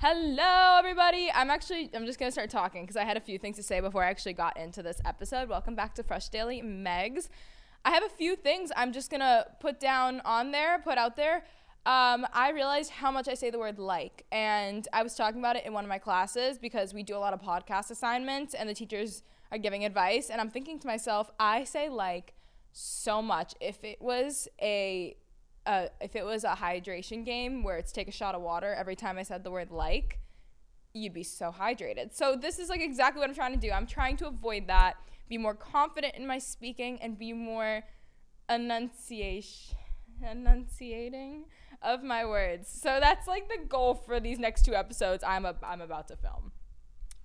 Hello, everybody. I'm actually, I'm just going to start talking because I had a few things to say before I actually got into this episode. Welcome back to Fresh Daily Meggs. I have a few things I'm just going to put down on there, put out there. Um, I realized how much I say the word like, and I was talking about it in one of my classes because we do a lot of podcast assignments and the teachers are giving advice. And I'm thinking to myself, I say like so much. If it was a uh, if it was a hydration game where it's take a shot of water every time I said the word like, you'd be so hydrated. So this is like exactly what I'm trying to do. I'm trying to avoid that, be more confident in my speaking, and be more enunciation enunciating of my words. So that's like the goal for these next two episodes I'm a, I'm about to film.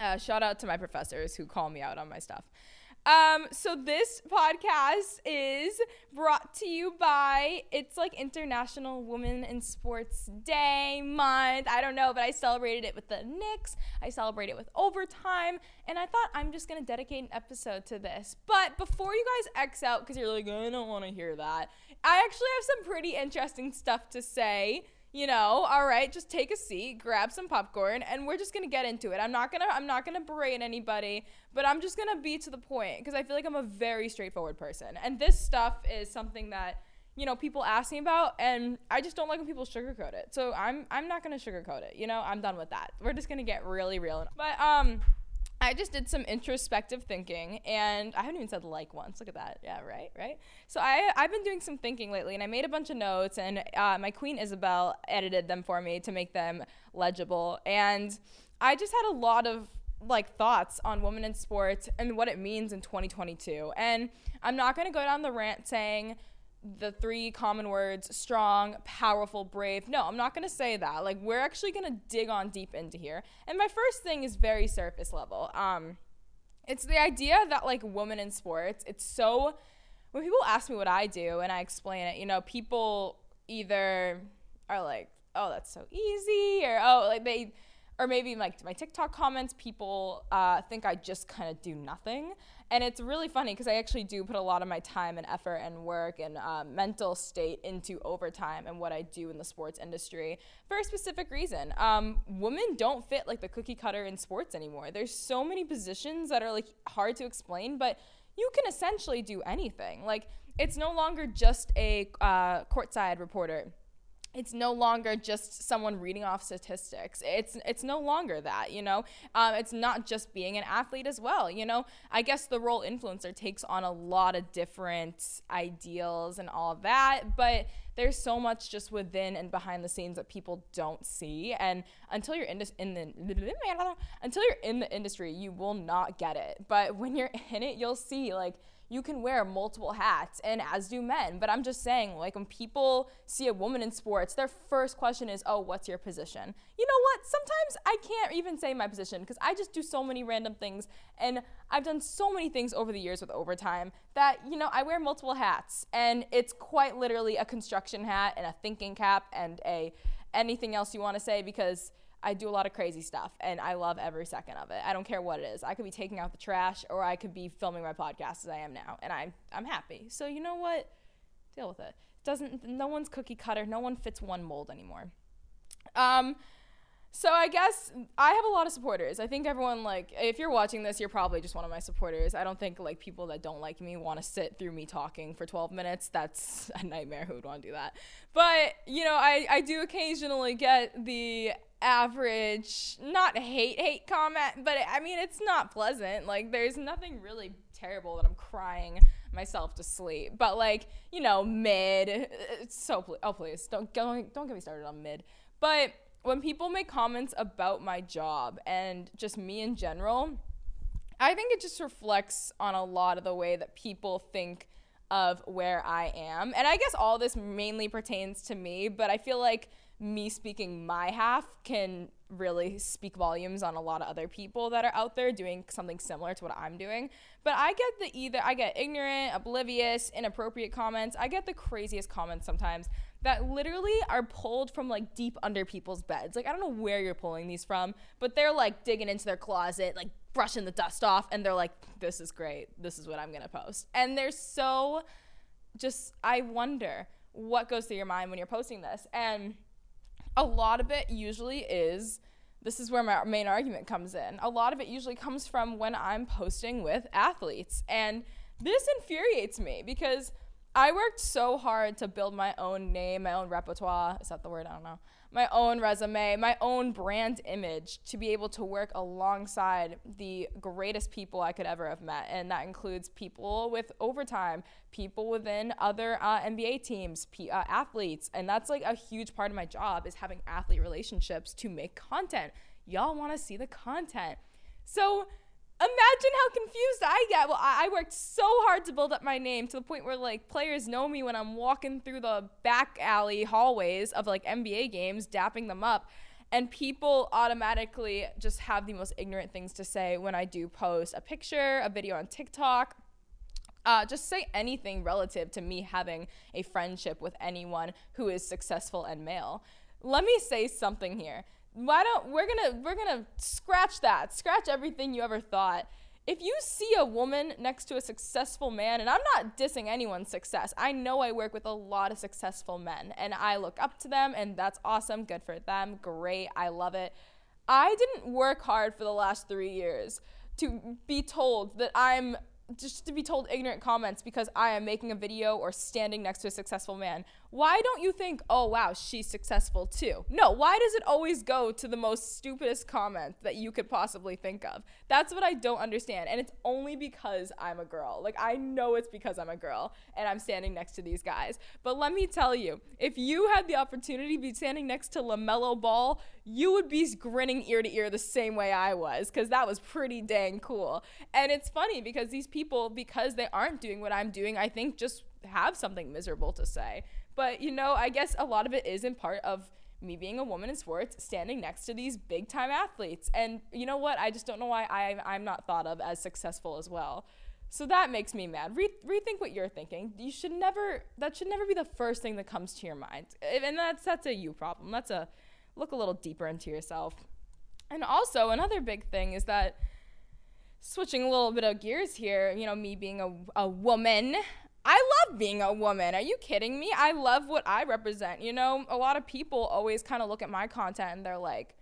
Uh, shout out to my professors who call me out on my stuff. Um, so this podcast is brought to you by it's like International Women in Sports Day month. I don't know, but I celebrated it with the Knicks. I celebrated it with overtime, and I thought I'm just gonna dedicate an episode to this. But before you guys X out, because you're like, I don't want to hear that. I actually have some pretty interesting stuff to say you know all right just take a seat grab some popcorn and we're just gonna get into it. I'm not gonna i'm not gonna berate anybody but i'm just gonna be to the point because i feel like i'm a very straightforward person. And this stuff is something that you know people ask me about and i just don't like when people sugarcoat it. So i'm i'm not gonna sugarcoat it you know? I'm done with that. We're just gonna get really real but um I just did some introspective thinking, and I haven't even said like once. Look at that. Yeah, right, right. So I I've been doing some thinking lately, and I made a bunch of notes, and uh, my queen Isabel edited them for me to make them legible, and I just had a lot of like thoughts on women in sports and what it means in 2022. And I'm not gonna go down the rant saying the three common words strong, powerful, brave. No, I'm not going to say that. Like we're actually going to dig on deep into here. And my first thing is very surface level. Um it's the idea that like women in sports, it's so when people ask me what I do and I explain it, you know, people either are like, "Oh, that's so easy," or "Oh, like they or maybe like my TikTok comments, people uh, think I just kind of do nothing. And it's really funny because I actually do put a lot of my time and effort and work and uh, mental state into overtime and what I do in the sports industry for a specific reason. Um, women don't fit like the cookie cutter in sports anymore. There's so many positions that are like hard to explain, but you can essentially do anything. Like it's no longer just a uh, courtside reporter it's no longer just someone reading off statistics. It's it's no longer that, you know. Um, it's not just being an athlete as well, you know. I guess the role influencer takes on a lot of different ideals and all that, but there's so much just within and behind the scenes that people don't see, and until you're in, this, in the until you're in the industry, you will not get it. But when you're in it, you'll see like you can wear multiple hats, and as do men. But I'm just saying, like, when people see a woman in sports, their first question is, oh, what's your position? You know what? Sometimes I can't even say my position because I just do so many random things, and I've done so many things over the years with overtime that, you know, I wear multiple hats, and it's quite literally a construction hat and a thinking cap and a anything else you want to say because I do a lot of crazy stuff and I love every second of it. I don't care what it is. I could be taking out the trash or I could be filming my podcast as I am now and I'm I'm happy. So you know what? Deal with it. Doesn't no one's cookie cutter. No one fits one mold anymore. Um so I guess I have a lot of supporters. I think everyone like if you're watching this, you're probably just one of my supporters. I don't think like people that don't like me want to sit through me talking for 12 minutes. That's a nightmare. Who would want to do that? But you know, I I do occasionally get the average, not hate hate comment, but I mean it's not pleasant. Like there's nothing really terrible that I'm crying myself to sleep. But like you know, mid. Uh, so oh please don't don't don't get me started on mid. But when people make comments about my job and just me in general, I think it just reflects on a lot of the way that people think of where I am. And I guess all this mainly pertains to me, but I feel like me speaking my half can really speak volumes on a lot of other people that are out there doing something similar to what I'm doing. But I get the either I get ignorant, oblivious, inappropriate comments. I get the craziest comments sometimes that literally are pulled from like deep under people's beds. Like I don't know where you're pulling these from, but they're like digging into their closet, like brushing the dust off and they're like this is great. This is what I'm going to post. And they're so just I wonder what goes through your mind when you're posting this. And a lot of it usually is this is where my main argument comes in. A lot of it usually comes from when I'm posting with athletes. And this infuriates me because I worked so hard to build my own name, my own repertoire. Is that the word? I don't know. My own resume, my own brand image to be able to work alongside the greatest people I could ever have met. And that includes people with overtime, people within other uh, NBA teams, p- uh, athletes. And that's like a huge part of my job is having athlete relationships to make content. Y'all want to see the content. So, imagine how confused I get. Well, I, worked so hard to build up my name to the point where like players know me when I'm walking through the back alley hallways of like NBA games, dapping them up. And people automatically just have the most ignorant things to say when I do post a picture, a video on TikTok. Uh, just say anything relative to me having a friendship with anyone who is successful and male. Let me say something here why don't we're gonna we're gonna scratch that. Scratch everything you ever thought. If you see a woman next to a successful man and i'm not dissing anyone's success i know i work with a lot of successful men and i look up to them and that's awesome good for them great i love it. I didn't work hard for the last three years to be told that i'm just to be told ignorant comments because I am making a video or standing next to a successful man. Why don't you think, oh wow, she's successful too? No, why does it always go to the most stupidest comment that you could possibly think of? That's what I don't understand. And it's only because I'm a girl. Like, I know it's because I'm a girl and I'm standing next to these guys. But let me tell you, if you had the opportunity to be standing next to LaMelo Ball, you would be grinning ear to ear the same way I was because that was pretty dang cool. And it's funny because these people, because they aren't doing what I'm doing, I think just have something miserable to say. But, you know, I guess a lot of it is in part of me being a woman in sports, standing next to these big time athletes. And you know what? I just don't know why I, I'm not thought of as successful as well. So that makes me mad. Re- rethink what you're thinking. You should never, that should never be the first thing that comes to your mind. And that's, that's a you problem. That's a, look a little deeper into yourself. And also, another big thing is that switching a little bit of gears here, you know, me being a, a woman, I love being a woman. Are you kidding me? I love what I represent. You know, a lot of people always kind of look at my content and they're like,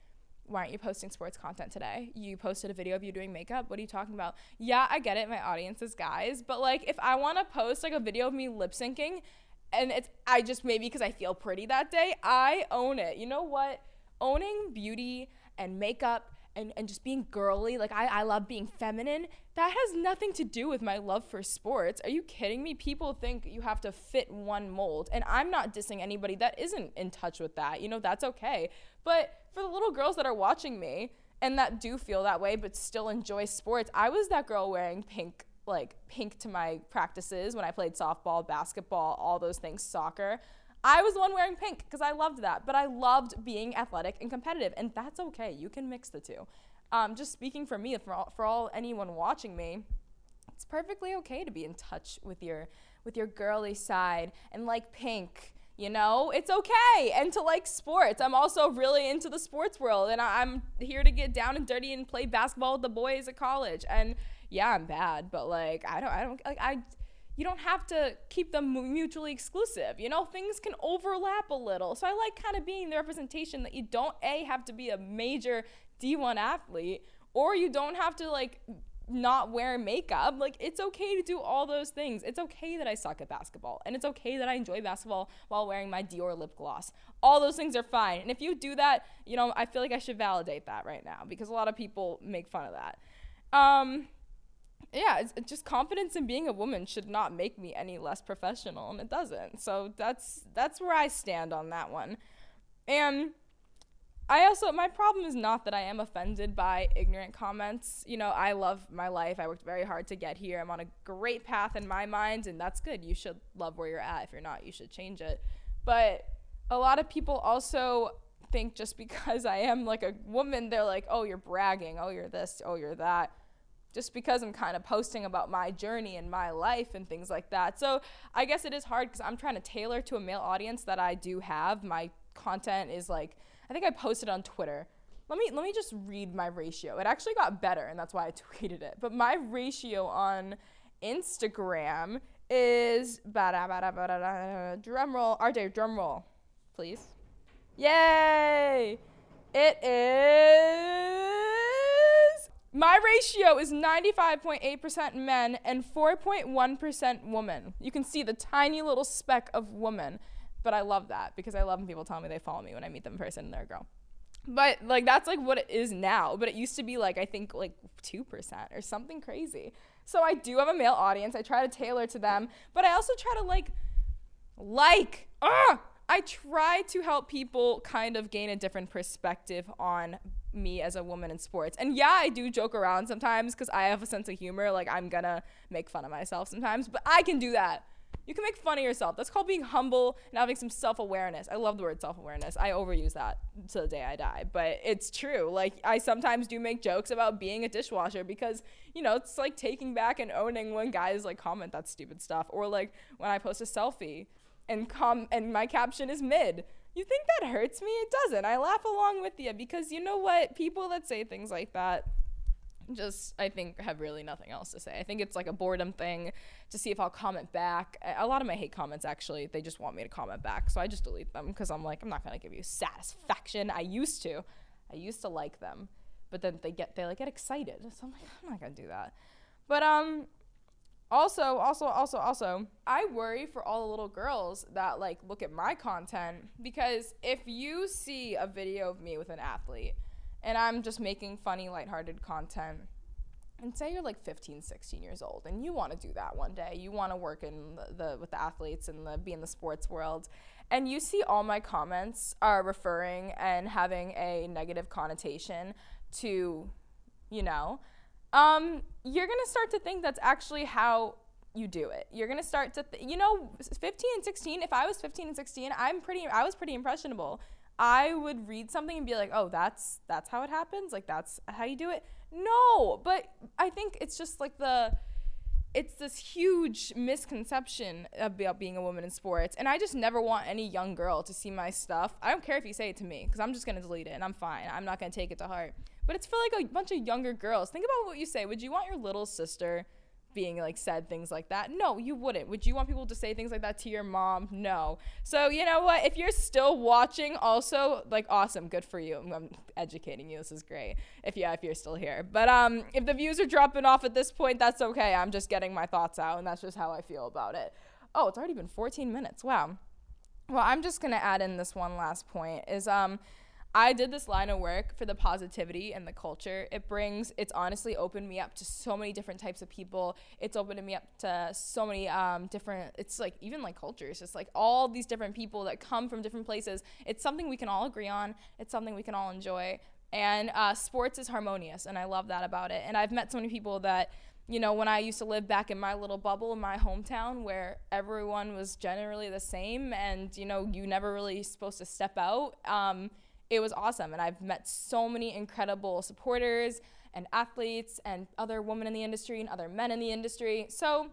why aren't you posting sports content today? You posted a video of you doing makeup. What are you talking about? Yeah, I get it. My audience is guys. But like, if I want to post like a video of me lip syncing and it's, I just maybe because I feel pretty that day, I own it. You know what? Owning beauty and makeup and, and just being girly. Like I, I love being feminine. That has nothing to do with my love for sports. Are you kidding me? People think you have to fit one mold. And I'm not dissing anybody that isn't in touch with that. You know, that's okay. But for the little girls that are watching me and that do feel that way but still enjoy sports, I was that girl wearing pink like pink to my practices when I played softball, basketball, all those things, soccer. I was the one wearing pink because I loved that, but I loved being athletic and competitive, and that's okay. You can mix the two. Um, just speaking for me, for all, for all anyone watching me, it's perfectly okay to be in touch with your with your girly side and like pink. You know, it's okay. And to like sports. I'm also really into the sports world, and I, I'm here to get down and dirty and play basketball with the boys at college. And yeah, I'm bad, but like I don't, I don't like I you don't have to keep them mutually exclusive. You know, things can overlap a little. So I like kind of being the representation that you don't a have to be a major D1 athlete or you don't have to like not wear makeup. Like it's okay to do all those things. It's okay that I suck at basketball and it's okay that I enjoy basketball while wearing my Dior lip gloss. All those things are fine. And if you do that, you know, I feel like I should validate that right now because a lot of people make fun of that. Um yeah, it's, it's just confidence in being a woman should not make me any less professional, and it doesn't. So that's that's where I stand on that one. And I also my problem is not that I am offended by ignorant comments. You know, I love my life. I worked very hard to get here. I'm on a great path in my mind, and that's good. You should love where you're at. If you're not, you should change it. But a lot of people also think just because I am like a woman, they're like, "Oh, you're bragging. Oh, you're this. Oh, you're that." just because I'm kind of posting about my journey and my life and things like that. So I guess it is hard because I'm trying to tailor to a male audience that I do have. My content is like, I think I posted on Twitter. Let me let me just read my ratio. It actually got better, and that's why I tweeted it. But my ratio on Instagram is drum roll. RJ, drum roll, please. Yay! It is. My ratio is 95.8% men and 4.1% woman. You can see the tiny little speck of woman. But I love that because I love when people tell me they follow me when I meet them in person and they're a girl. But like that's like what it is now. But it used to be like I think like two percent or something crazy. So I do have a male audience. I try to tailor to them, but I also try to like like uh, I try to help people kind of gain a different perspective on me as a woman in sports. And yeah, I do joke around sometimes because I have a sense of humor. Like I'm gonna make fun of myself sometimes, but I can do that. You can make fun of yourself. That's called being humble and having some self awareness. I love the word self awareness. I overuse that to the day I die, but it's true. Like, I sometimes do make jokes about being a dishwasher because, you know, it's like taking back and owning when guys like comment that stupid stuff. Or like when I post a selfie and com and my caption is mid. You think that hurts me? It doesn't. I laugh along with you because you know what? People that say things like that just I think have really nothing else to say. I think it's like a boredom thing to see if I'll comment back. A lot of my hate comments actually, they just want me to comment back. So I just delete them because I'm like, I'm not gonna give you satisfaction. I used to. I used to like them. But then they get they like get excited. So I'm like, I'm not gonna do that. But um also, also, also, also, I worry for all the little girls that like look at my content because if you see a video of me with an athlete and I'm just making funny, lighthearted content. And say you're like 15, 16 years old and you want to do that one day. You want to work in the, the with the athletes and the be in the sports world. And you see all my comments are referring and having a negative connotation to, you know, um, you're to start to think that's actually how you do it. You're to start to, th- you know, 15 and 16, if I was 15 and 16, I'm pretty, I was pretty impressionable. I would read something and be like, "Oh, that's that's how it happens. Like that's how you do it." No, but I think it's just like the it's this huge misconception about being a woman in sports and i just never want any young girl to see my stuff. I don't care if you say it to me because i'm just going to delete it and i'm fine. I'm not going to take it to heart. But it's for like a bunch of younger girls. Think about what you say. Would you want your little sister being like said things like that. No, you wouldn't. Would you want people to say things like that to your mom? No. So, you know what? If you're still watching, also like awesome, good for you. I'm, I'm educating you. This is great. If yeah, if you're still here. But um if the views are dropping off at this point, that's okay. I'm just getting my thoughts out and that's just how I feel about it. Oh, it's already been 14 minutes. Wow. Well, I'm just going to add in this one last point is um I did this line of work for the positivity and the culture. It brings, it's honestly opened me up to so many different types of people. It's opened me up to so many um, different, it's like even like cultures, just like all these different people that come from different places. It's something we can all agree on, it's something we can all enjoy. And uh, sports is harmonious, and I love that about it. And I've met so many people that, you know, when I used to live back in my little bubble in my hometown where everyone was generally the same and, you know, you never really supposed to step out. Um, it was awesome. And I've met so many incredible supporters and athletes and other women in the industry and other men in the industry. So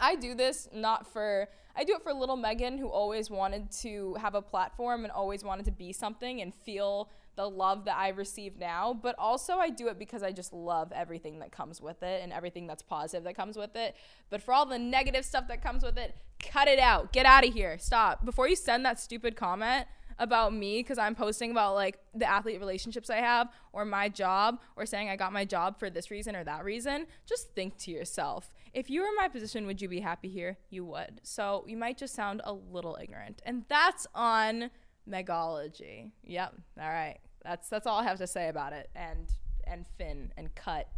I do this not for, I do it for little Megan who always wanted to have a platform and always wanted to be something and feel the love that I receive now. But also, I do it because I just love everything that comes with it and everything that's positive that comes with it. But for all the negative stuff that comes with it, cut it out. Get out of here. Stop. Before you send that stupid comment, about me because I'm posting about like the athlete relationships I have or my job or saying I got my job for this reason or that reason, just think to yourself. If you were in my position, would you be happy here? You would. So you might just sound a little ignorant. And that's on megology. Yep. All right. That's that's all I have to say about it. And and Finn and cut.